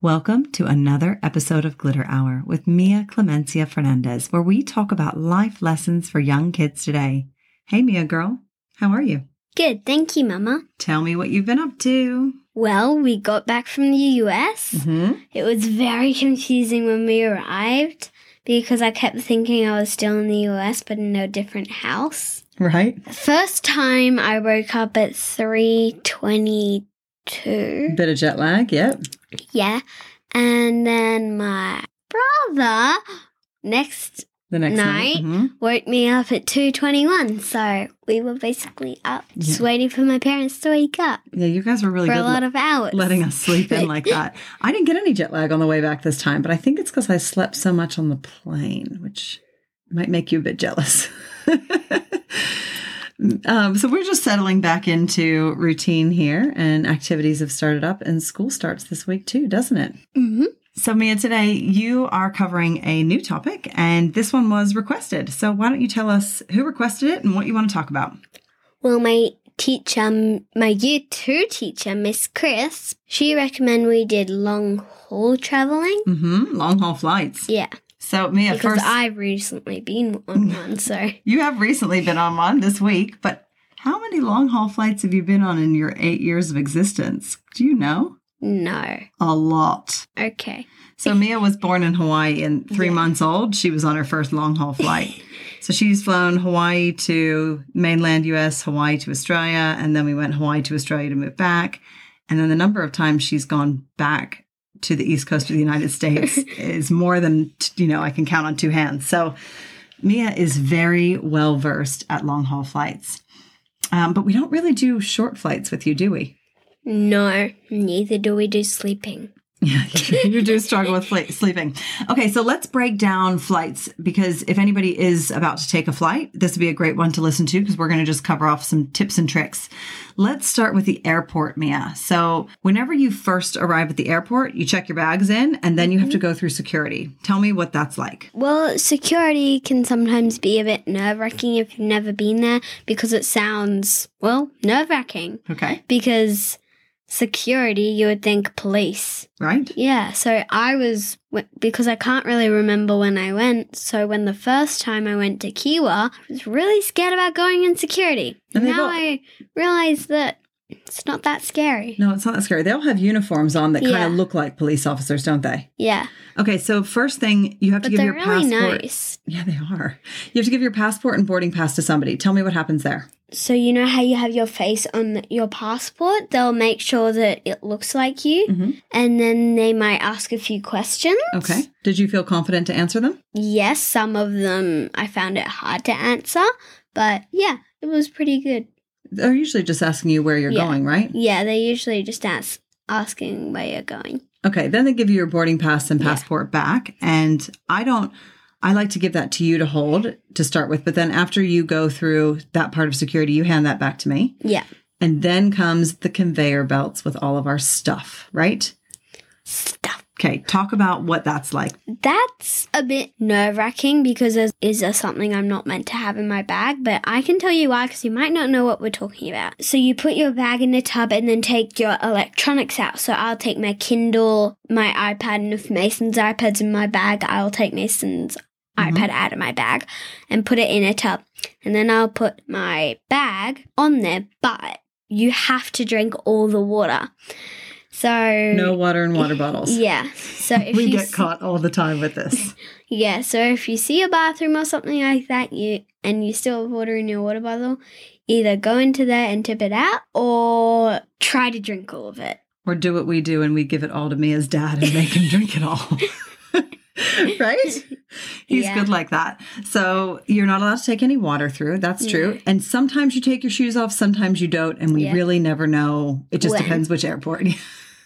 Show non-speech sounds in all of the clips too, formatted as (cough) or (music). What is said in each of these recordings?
Welcome to another episode of Glitter Hour with Mia Clemencia Fernandez, where we talk about life lessons for young kids today. Hey, Mia girl, how are you? Good, thank you, Mama. Tell me what you've been up to. Well, we got back from the US. Mm-hmm. It was very confusing when we arrived because I kept thinking I was still in the US but in a different house. Right? First time I woke up at 3:22. Bit of jet lag, yep. Yeah. And then my brother next The next Night. Mhm. woke me up at 2:21. So, we were basically up just Yeah. waiting for my parents to wake up Yeah, you guys were really for good a lot le- of hours. letting us sleep in like (laughs) that. I didn't get any jet lag on the way back this time, but I think it's because I slept so much on the plane, which might make you a bit jealous. (laughs) um, so we're just settling back into routine here, and activities have started up, and school starts this week too, doesn't it? Mhm. So, Mia, today you are covering a new topic, and this one was requested. So, why don't you tell us who requested it and what you want to talk about? Well, my teacher, my year two teacher, Miss Chris, she recommended we did long haul traveling. Mm-hmm. Long haul flights. Yeah, So, Mia, because first, I've recently been on mm. one, so (laughs) you have recently been on one this week, but how many long haul flights have you been on in your eight years of existence? Do you know? no. A lot. Okay. So Mia was born in Hawaii and three Yeah. months old. She was on her first long haul flight. (laughs) so she's flown Hawaii to mainland US, Hawaii to Australia, and then we went Hawaii to Australia to move back. And then the number of times she's gone back to the east coast of the United States (laughs) is more than you know I can count on two hands. So Mia is very well versed at long haul flights. Um, but we don't really do short flights with you, do we? No, neither do we do sleeping. Yeah, (laughs) you do struggle with fl- sleeping. Okay, so let's break down flights because if anybody is about to take a flight, this would be a great one to listen to because we're going to just cover off some tips and tricks. Let's start with the airport, Mia. So, whenever you first arrive at the airport, you check your bags in and then you have to mm-hmm. go through security. Tell me what that's like. Well, security can sometimes be a bit nerve wracking if you've never been there because it sounds, well, nerve wracking. Okay, Because security, you would think police. right? Yeah, so I was because I can't really remember when I went. So when the first time I went to Kiwa, I was really scared about going in security. And now both- I realize that it's not that scary. No, it's not that scary. They all have uniforms on that kind of look like police officers, don't they? Yeah, Okay, so first thing you have to but give they're your really passport. nice. Yeah, they are. You have to give your passport and boarding pass to somebody. Tell me what happens there. So you know how you have your face on the, your passport? They'll make sure that it looks like you, Mhm. and then they might ask a few questions. Okay. Did you feel confident to answer them? Yes, some of them I found it hard to answer, but yeah, it was pretty good. They're usually just asking you where you're Yeah. going, right? Yeah, they usually just ask asking where you're going. Okay. Then they give you your boarding pass and Yeah. passport back. And I don't, I like to give that to you to hold to start with. But then after you go through that part of security, you hand that back to me. Yeah. And then comes the conveyor belts with all of our stuff, right? Stuff. Okay. Talk about what that's like. That's a bit nerve wracking because is, is there something I'm not meant to have in my bag? But I can tell you why because you might not know what we're talking about. So you put your bag in the tub and then take your electronics out. So I'll take my Kindle, my iPad, and if Mason's iPad's in my bag, I'll take Mason's Mhm. iPad out of my bag and put it in a tub. And then I'll put my bag on there, but you have to drink all the water. So No water and water bottles. (laughs) yeah. So if we get caught all the time with this. (laughs) yeah, so if you see a bathroom or something like that, you and you still have water in your water bottle, either go into there and tip it out or try to drink all of it. or do what we do and we give it all to Mia's dad and make him drink it all. (laughs) right? He's Yeah. good like that. So you're not allowed to take any water through. That's true. Yeah. And sometimes you take your shoes off, sometimes you don't. And we Yeah. really never know. It just When. depends which airport.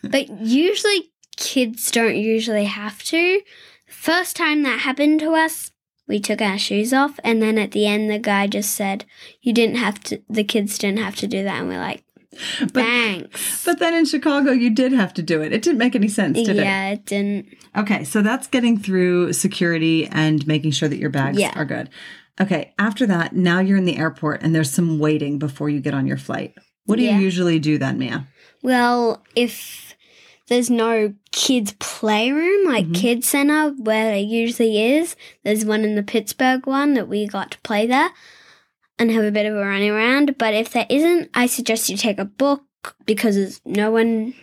But usually kids don't usually have to. First time that happened to us, we took our shoes off and then at the end the guy just said, You didn't have to the kids didn't have to do that and we're like, But- Thanks. but then in Chicago, you did have to do it. It didn't make any sense, did it? yeah, it didn't Okay, so that's getting through security and making sure that your bags Yeah. are good. Okay, after that, now you're in the airport and there's some waiting before you get on your flight. What do Yeah. you usually do then, Mia? Well, if there's no kids playroom like Mhm. kids center where there usually is. There's one in the Pittsburgh one that we got to play there and have a bit of a running around. But if there isn't, I suggest you take a book because no one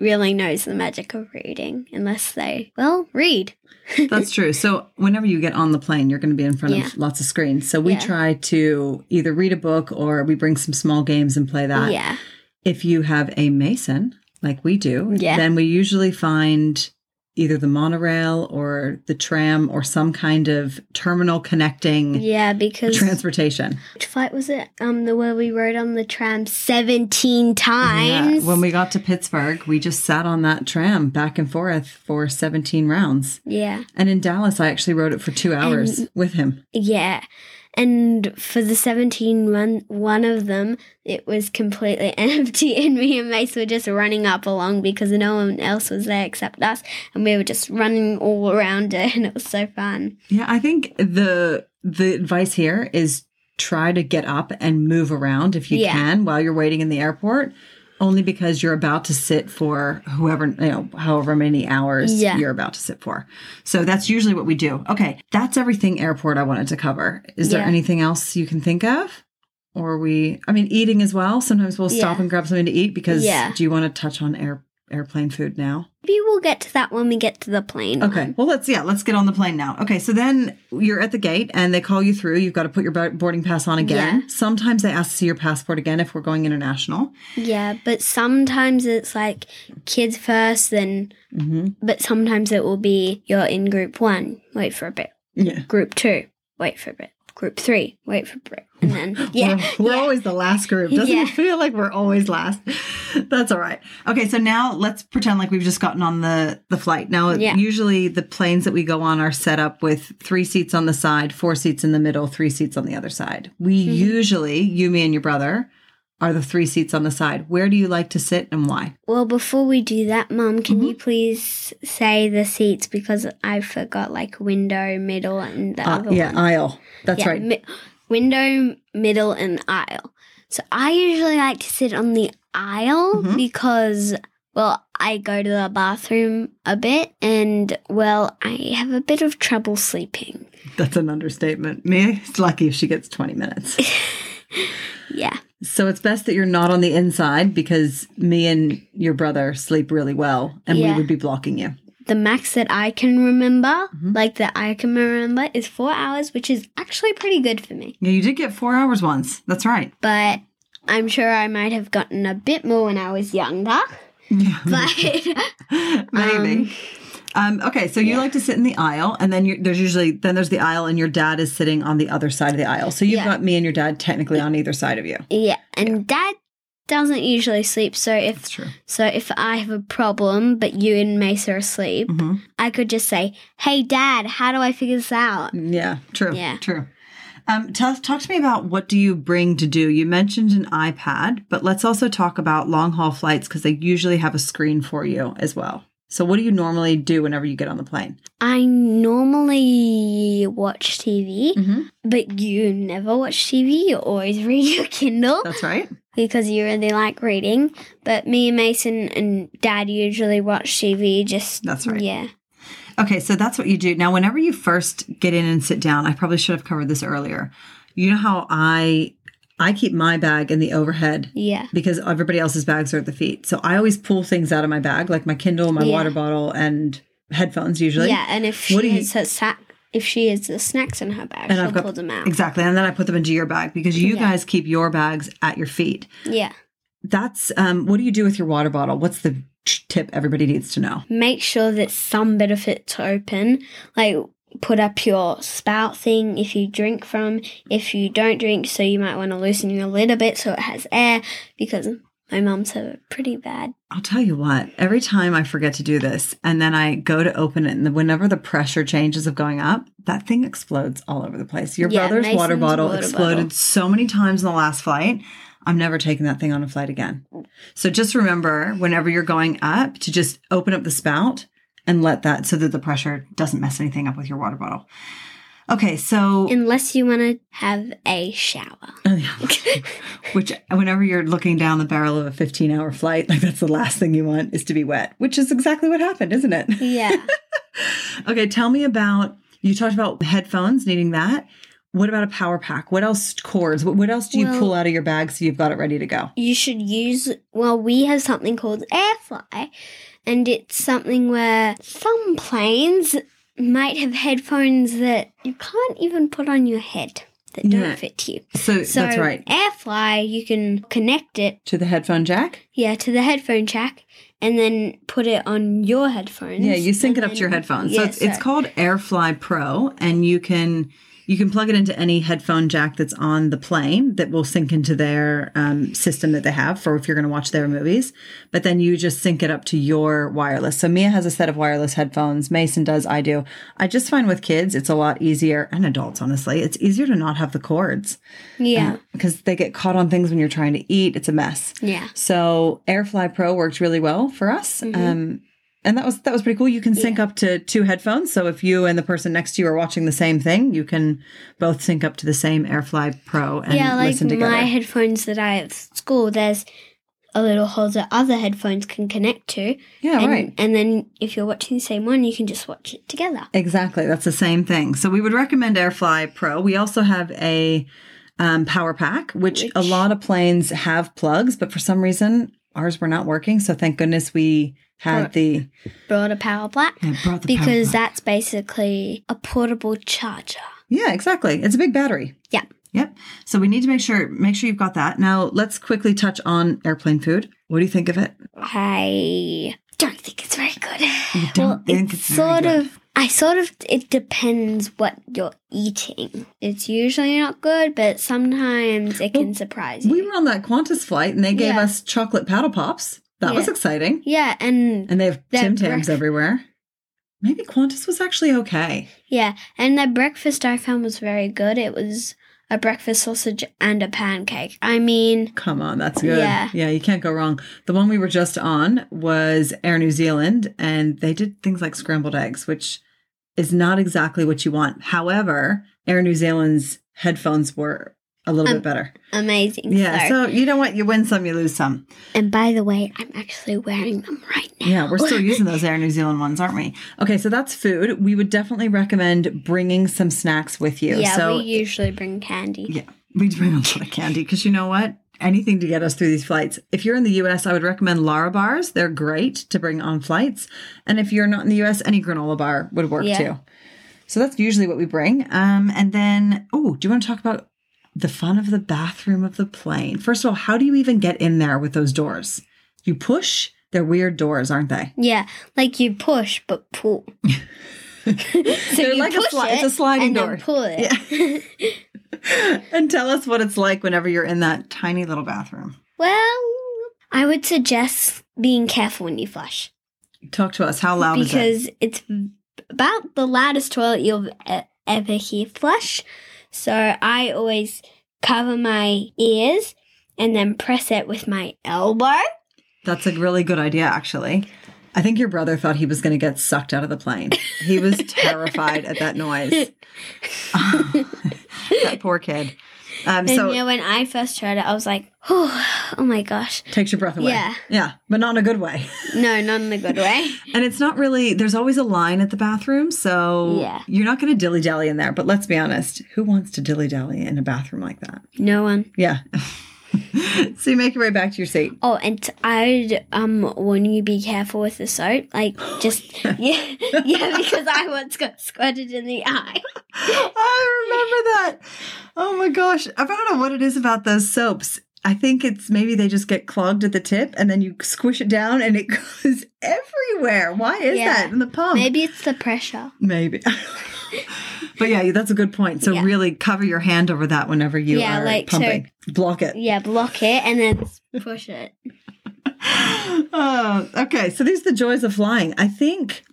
really knows the magic of reading unless they well read. (laughs) That's true. So whenever you get on the plane, you're going to be in front Yeah. of lots of screens. So we Yeah. try to either read a book or we bring some small games and play that. yeah. If you have a mason, like we do, Yeah. then we usually find either the monorail or the tram or some kind of terminal connecting Yeah, because transportation. which flight was it? Um, the where we rode on the tram seventeen times. Yeah. When we got to Pittsburgh, we just sat on that tram back and forth for 17 rounds. yeah, And in Dallas, I actually rode it for two hours And- with him. yeah. And for the 17 one, one of them, it was completely (laughs) empty, and me and Mace were just running up along because no one else was there except us, and we were just running all around it, (laughs) and it was so fun. Yeah, I think the the advice here is try to get up and move around if you Yeah. can while you're waiting in the airport. Only because you're about to sit for whoever, you know, however many hours Yeah. you're about to sit for. So that's usually what we do. Okay, that's everything airport I wanted to cover. Is there Yeah. anything else you can think of? Or we, I mean, eating as well. Sometimes we'll stop Yeah. and grab something to eat because Yeah. do you want to touch on air airplane food now? Maybe we'll get to that when we get to the plane. Okay. one. Well, let's yeah, let's get on the plane now. Okay, so then you're at the gate and they call you through. You've got to put your boarding pass on again. Yeah. Sometimes they ask to see your passport again if we're going international. Yeah, but sometimes it's like kids first, then, Mm-hmm. but sometimes it will be you're in group one, wait for a bit. Yeah. Group two, wait for a bit. Group three, wait for a bit. And then, (laughs) yeah. We're, we're yeah. always the last group. (laughs) Doesn't Yeah. it feel like we're always last? (laughs) That's all right. Okay, so now let's pretend like we've just gotten on the the flight. Now, Yeah. usually the planes that we go on are set up with three seats on the side, four seats in the middle, three seats on the other side. We Mm-hmm. usually, you, me, and your brother, are the three seats on the side. Where do you like to sit and why? Well, before we do that, Mum, can Mm-hmm. you please say the seats because I forgot like window, middle, and the Uh, other yeah, one. aisle. That's Yeah, right. mi- window, middle, and aisle. So I usually like to sit on the aisle Mhm. because, well, I go to the bathroom a bit and, well, I have a bit of trouble sleeping. That's an understatement. Me, it's lucky if she gets 20 minutes. (laughs) Yeah. so it's best that you're not on the inside because me and your brother sleep really well and we would be blocking you. The max that I can remember, Mhm. like that I can remember, is four hours, which is actually pretty good for me. Yeah, you did get four hours once. That's right. But I'm sure I might have gotten a bit more when I was younger. Yeah. (laughs) But Maybe. (laughs) Um, okay, so you yeah. like to sit in the aisle, and then there's usually then there's the aisle, and your dad is sitting on the other side of the aisle. So you've Yeah. got me and your dad technically on either side of you. yeah, and Dad doesn't usually sleep. So if That's true. so, if I have a problem, but you and Mace are asleep, hmm I could just say, "Hey, Dad, how do I figure this out?" Yeah, true. Yeah. true. Um, tell, talk to me about what do you bring to do. You mentioned an iPad, but let's also talk about long haul flights because they usually have a screen for you as well. So, what do you normally do whenever you get on the plane? I normally watch TV, Mm-hmm. but you never watch TV. You always (laughs) read your Kindle. That's right. because you really like reading. But me and Mason and Dad usually watch TV. Just That's right. Yeah, Okay, so that's what you do. Now, whenever you first get in and sit down, I probably should have covered this earlier. You know how I I keep my bag in the overhead yeah, because everybody else's bags are at the feet. So I always pull things out of my bag, like my Kindle, my Yeah. water bottle, and headphones usually. yeah. And if What she you- has her sack, if she has the snacks in her bag, And she'll I've got- pull them out. Exactly. And then I put them into your bag because you Yeah. guys keep your bags at your feet. Yeah. That's um what do you do with your water bottle? What's the tip everybody needs to know? Make sure that some bit of it's open. Like put up your spout thing if you drink from. If you don't drink, so you might want to loosen your lid a bit so it has air because my mum's have it pretty bad. I'll tell you what, every time I forget to do this and then I go to open it, and whenever the pressure changes of going up, that thing explodes all over the place. Your Yeah, brother's water bottle water exploded bottle. so many times in the last flight. I'm never taking that thing on a flight again. So just remember whenever you're going up to just open up the spout and let that so that the pressure doesn't mess anything up with your water bottle. Okay, so Unless you want to have a shower. Oh, yeah. (laughs) which whenever you're looking down the barrel of a 15 hour flight, like that's the last thing you want is to be wet, which is exactly what happened, isn't it? Yeah. (laughs) okay, tell me about you talked about headphones needing that. What about a power pack? What else cords? What, what else do you Well- pull out of your bag so you've got it ready to go? you should use well we have something called AirFly and it's something where some planes might have headphones that you can't even put on your head that don't fit you So, so that's right. AirFly you can connect it To the headphone jack? yeah to the headphone jack and then put it on your headphones Yeah, you sync it up to your headphones. so Yeah, it's, it's so- called AirFly Pro, and you can you can plug it into any headphone jack that's on the plane that will sync into their um, system that they have for if you're going to watch their movies. But then you just sync it up to your wireless. So Mia has a set of wireless headphones. Mason does. I do. I just find with kids, it's a lot easier, and adults, honestly, it's easier to not have the cords yeah because they get caught on things when you're trying to eat. It's a mess. yeah So AirFly Pro worked really well for us. Um, and that was that was pretty cool. You can sync up to two headphones. So if you and the person next to you are watching the same thing, you can both sync up to the same AirFly Pro and yeah like listen together. my headphones that i have at school there's a little hole that other headphones can connect to yeah, and, right. And then if you're watching the same one, you can just watch it together. Exactly. That's the same thing. So we would recommend AirFly Pro. We also have a um, power pack, which, a lot of planes have plugs, but for some reason ours were not working. So thank goodness we had the Brought a power black yeah, brought the power because pack. that's basically a portable charger. Yeah, exactly. It's a big battery. Yeah. Yep. So we need to make sure make sure you've got that. Now let's quickly touch on airplane food. What do you think of it? I don't think it's very good. You don't think it's very sort good? of. I sort of. It depends what you're eating. It's usually not good, but sometimes it can Well, surprise you. We were on that Qantas flight and they gave Yeah. us chocolate paddle pops. That was exciting. yeah, and And they have That Tim Tams everywhere. Maybe Qantas was actually okay. yeah, and the breakfast I found was very good. It was a breakfast sausage and a pancake. I mean, Come on, that's good. Yeah. yeah, you can't go wrong. The one we were just on was Air New Zealand, and they did things like scrambled eggs, which is not exactly what you want. However, Air New Zealand's headphones were a little Um, bit better. amazing. Yeah, so- so you know what? You win some, you lose some. And by the way, I'm actually wearing them right now. Yeah, we're still (laughs) using those Air New Zealand ones, aren't we? Okay, so that's food. We would definitely recommend bringing some snacks with you. Yeah, so we usually bring candy. yeah, we bring a lot of candy because you know what? Anything to get us through these flights. If you're in the US, I would recommend Larabars. They're great to bring on flights. And if you're not in the US, any granola bar would work Yeah. too. So that's usually what we bring. Um, and then, oh, do you want to talk about the fun of the bathroom of the plane? First of all, how do you even get in there with those doors? You push. They're weird doors, aren't they? Yeah, like you push but pull. (laughs) so They're you like a sli- it it's a sliding door. pull it. (laughs) and tell us what it's like whenever you're in that tiny little bathroom. well, I would suggest being careful when you flush Talk to us. How loud is it? because it's about the loudest toilet you'll ever hear flush. So I always cover my ears and then press it with my elbow. That's a really good idea, actually. I think your brother thought he was going to get sucked out of the plane. He was (laughs) terrified at that noise. (laughs) (laughs) that poor kid. Um, And so you know, when I first heard it, I was like, oh, oh my gosh. takes your breath away. Yeah. Yeah, but not in a good way. (laughs) No, not in a good way. And it's not really, there's always a line at the bathroom. So Yeah. you're not going to dilly dally in there. But let's be honest who wants to dilly dally in a bathroom like that? No one. Yeah. (laughs) (laughs) so you make your way back to your seat. Oh, and I'd um warn you be careful with the soap. Like just (gasps) yeah, yeah, because I once got squirted in the eye. I remember that. Oh my gosh. I don't know what it is about those soaps. I think it's maybe they just get clogged at the tip and then you squish it down and it (laughs) goes everywhere. Why is Yeah. that in the pump? Maybe it's the pressure. Maybe. (laughs) but yeah, that's a good point. So Yeah. really cover your hand over that whenever you Yeah, are like, so- pumping. Block it. Yeah, block it and then (laughs) push it. oh, okay. So these are the joys of flying. I think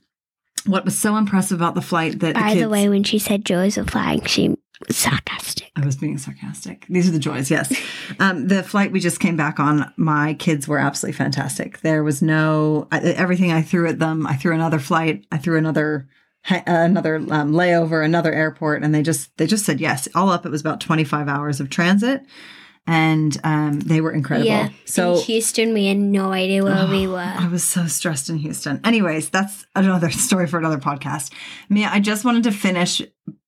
what was so impressive about the flight that By the, the, way, when she said joys of flying, she was sarcastic. I was being sarcastic. These are the joys, yes. (laughs) Um, the flight we just came back on, my kids were absolutely fantastic. There was no, I, everything I threw at them, I threw another flight, I threw another another um, layover, another airport, and they just they just said yes. All up, it was about 25 hours of transit, and um, they were incredible. Yeah. So in Houston, we had no idea where we Oh, were. I was so stressed in Houston. Anyways, that's another (laughs) story for another podcast. Mia, I just wanted to finish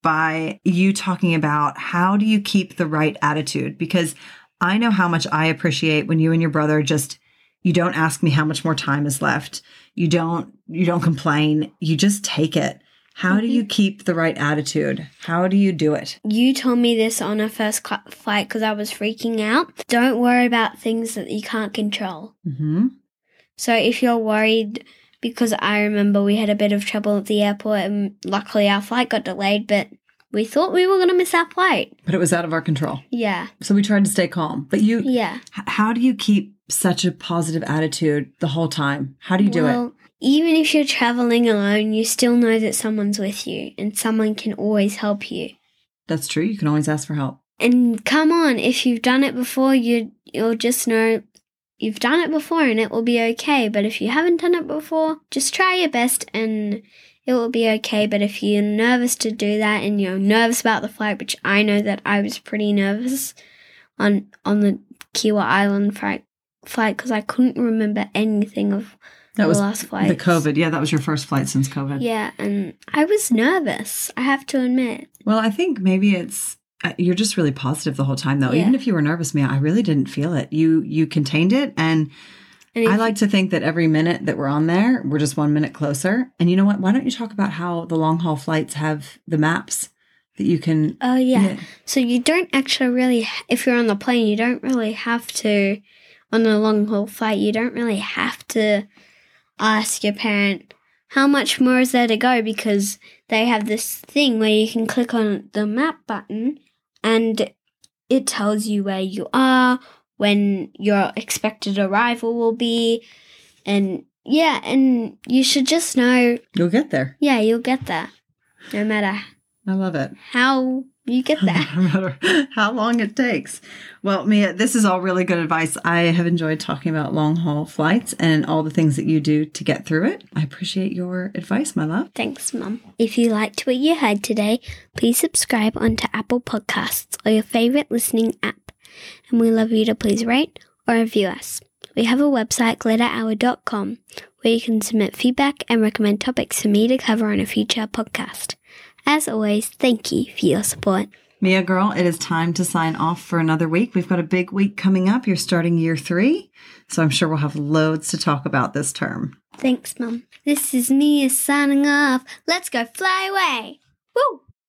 by you talking about how do you keep the right attitude because I know how much I appreciate when you and your brother just you don't ask me how much more time is left. You don't you don't complain. You just take it. How do you keep the right attitude? How do you do it? You told me this on our first cl- flight because I was freaking out. Don't worry about things that you can't control. hmm So if you're worried, because I remember we had a bit of trouble at the airport and luckily our flight got delayed, but we thought we were going to miss our flight. But it was out of our control. Yeah. So we tried to stay calm. But you Yeah. H- how do you keep such a positive attitude the whole time? How do you do it? well, even if you're traveling alone, you still know that someone's with you and someone can always help you. That's true. You can always ask for help. And come on, if you've done it before, you you'll just know you've done it before and it will be okay. But if you haven't done it before, just try your best and it will be okay. But if you're nervous to do that and you're nervous about the flight, which I know that I was pretty nervous on on the Kiwa Island flight flight because I couldn't remember anything of That the was last flight. the COVID. Yeah, that was your first flight since COVID. Yeah, and I was nervous. I have to admit. Well, I think maybe it's uh, you're just really positive the whole time though. Yeah. Even if you were nervous, Mia, I really didn't feel it. You you contained it and And I like to think that every minute that we're on there, we're just one minute closer. And you know what? Why don't you talk about how the long haul flights have the maps that you can Oh yeah. So you don't actually really, if you're on the plane, you don't really have to, on a long haul flight, you don't really have to ask your parent how much more is there to go because they have this thing where you can click on the map button and it tells you where you are, when your expected arrival will be, and yeah, and you should just know, you'll get there. yeah, you'll get there, no matter I love it. how you get (laughs) that. no matter how long it takes. Well, Mia, this is all really good advice. I have enjoyed talking about long haul flights and all the things that you do to get through it. I appreciate your advice, my love. Thanks, Mum. If you liked what you heard today, please subscribe onto Apple Podcasts or your favorite listening app. And we love you to please rate or review us. We have a website, glitterhour.com, where you can submit feedback and recommend topics for me to cover on a future podcast. As always, thank you for your support. Mia girl, it is time to sign off for another week. We've got a big week coming up. You're starting year three. So I'm sure we'll have loads to talk about this term. Thanks, Mum. This is Mia signing off. Let's go fly away. Woo!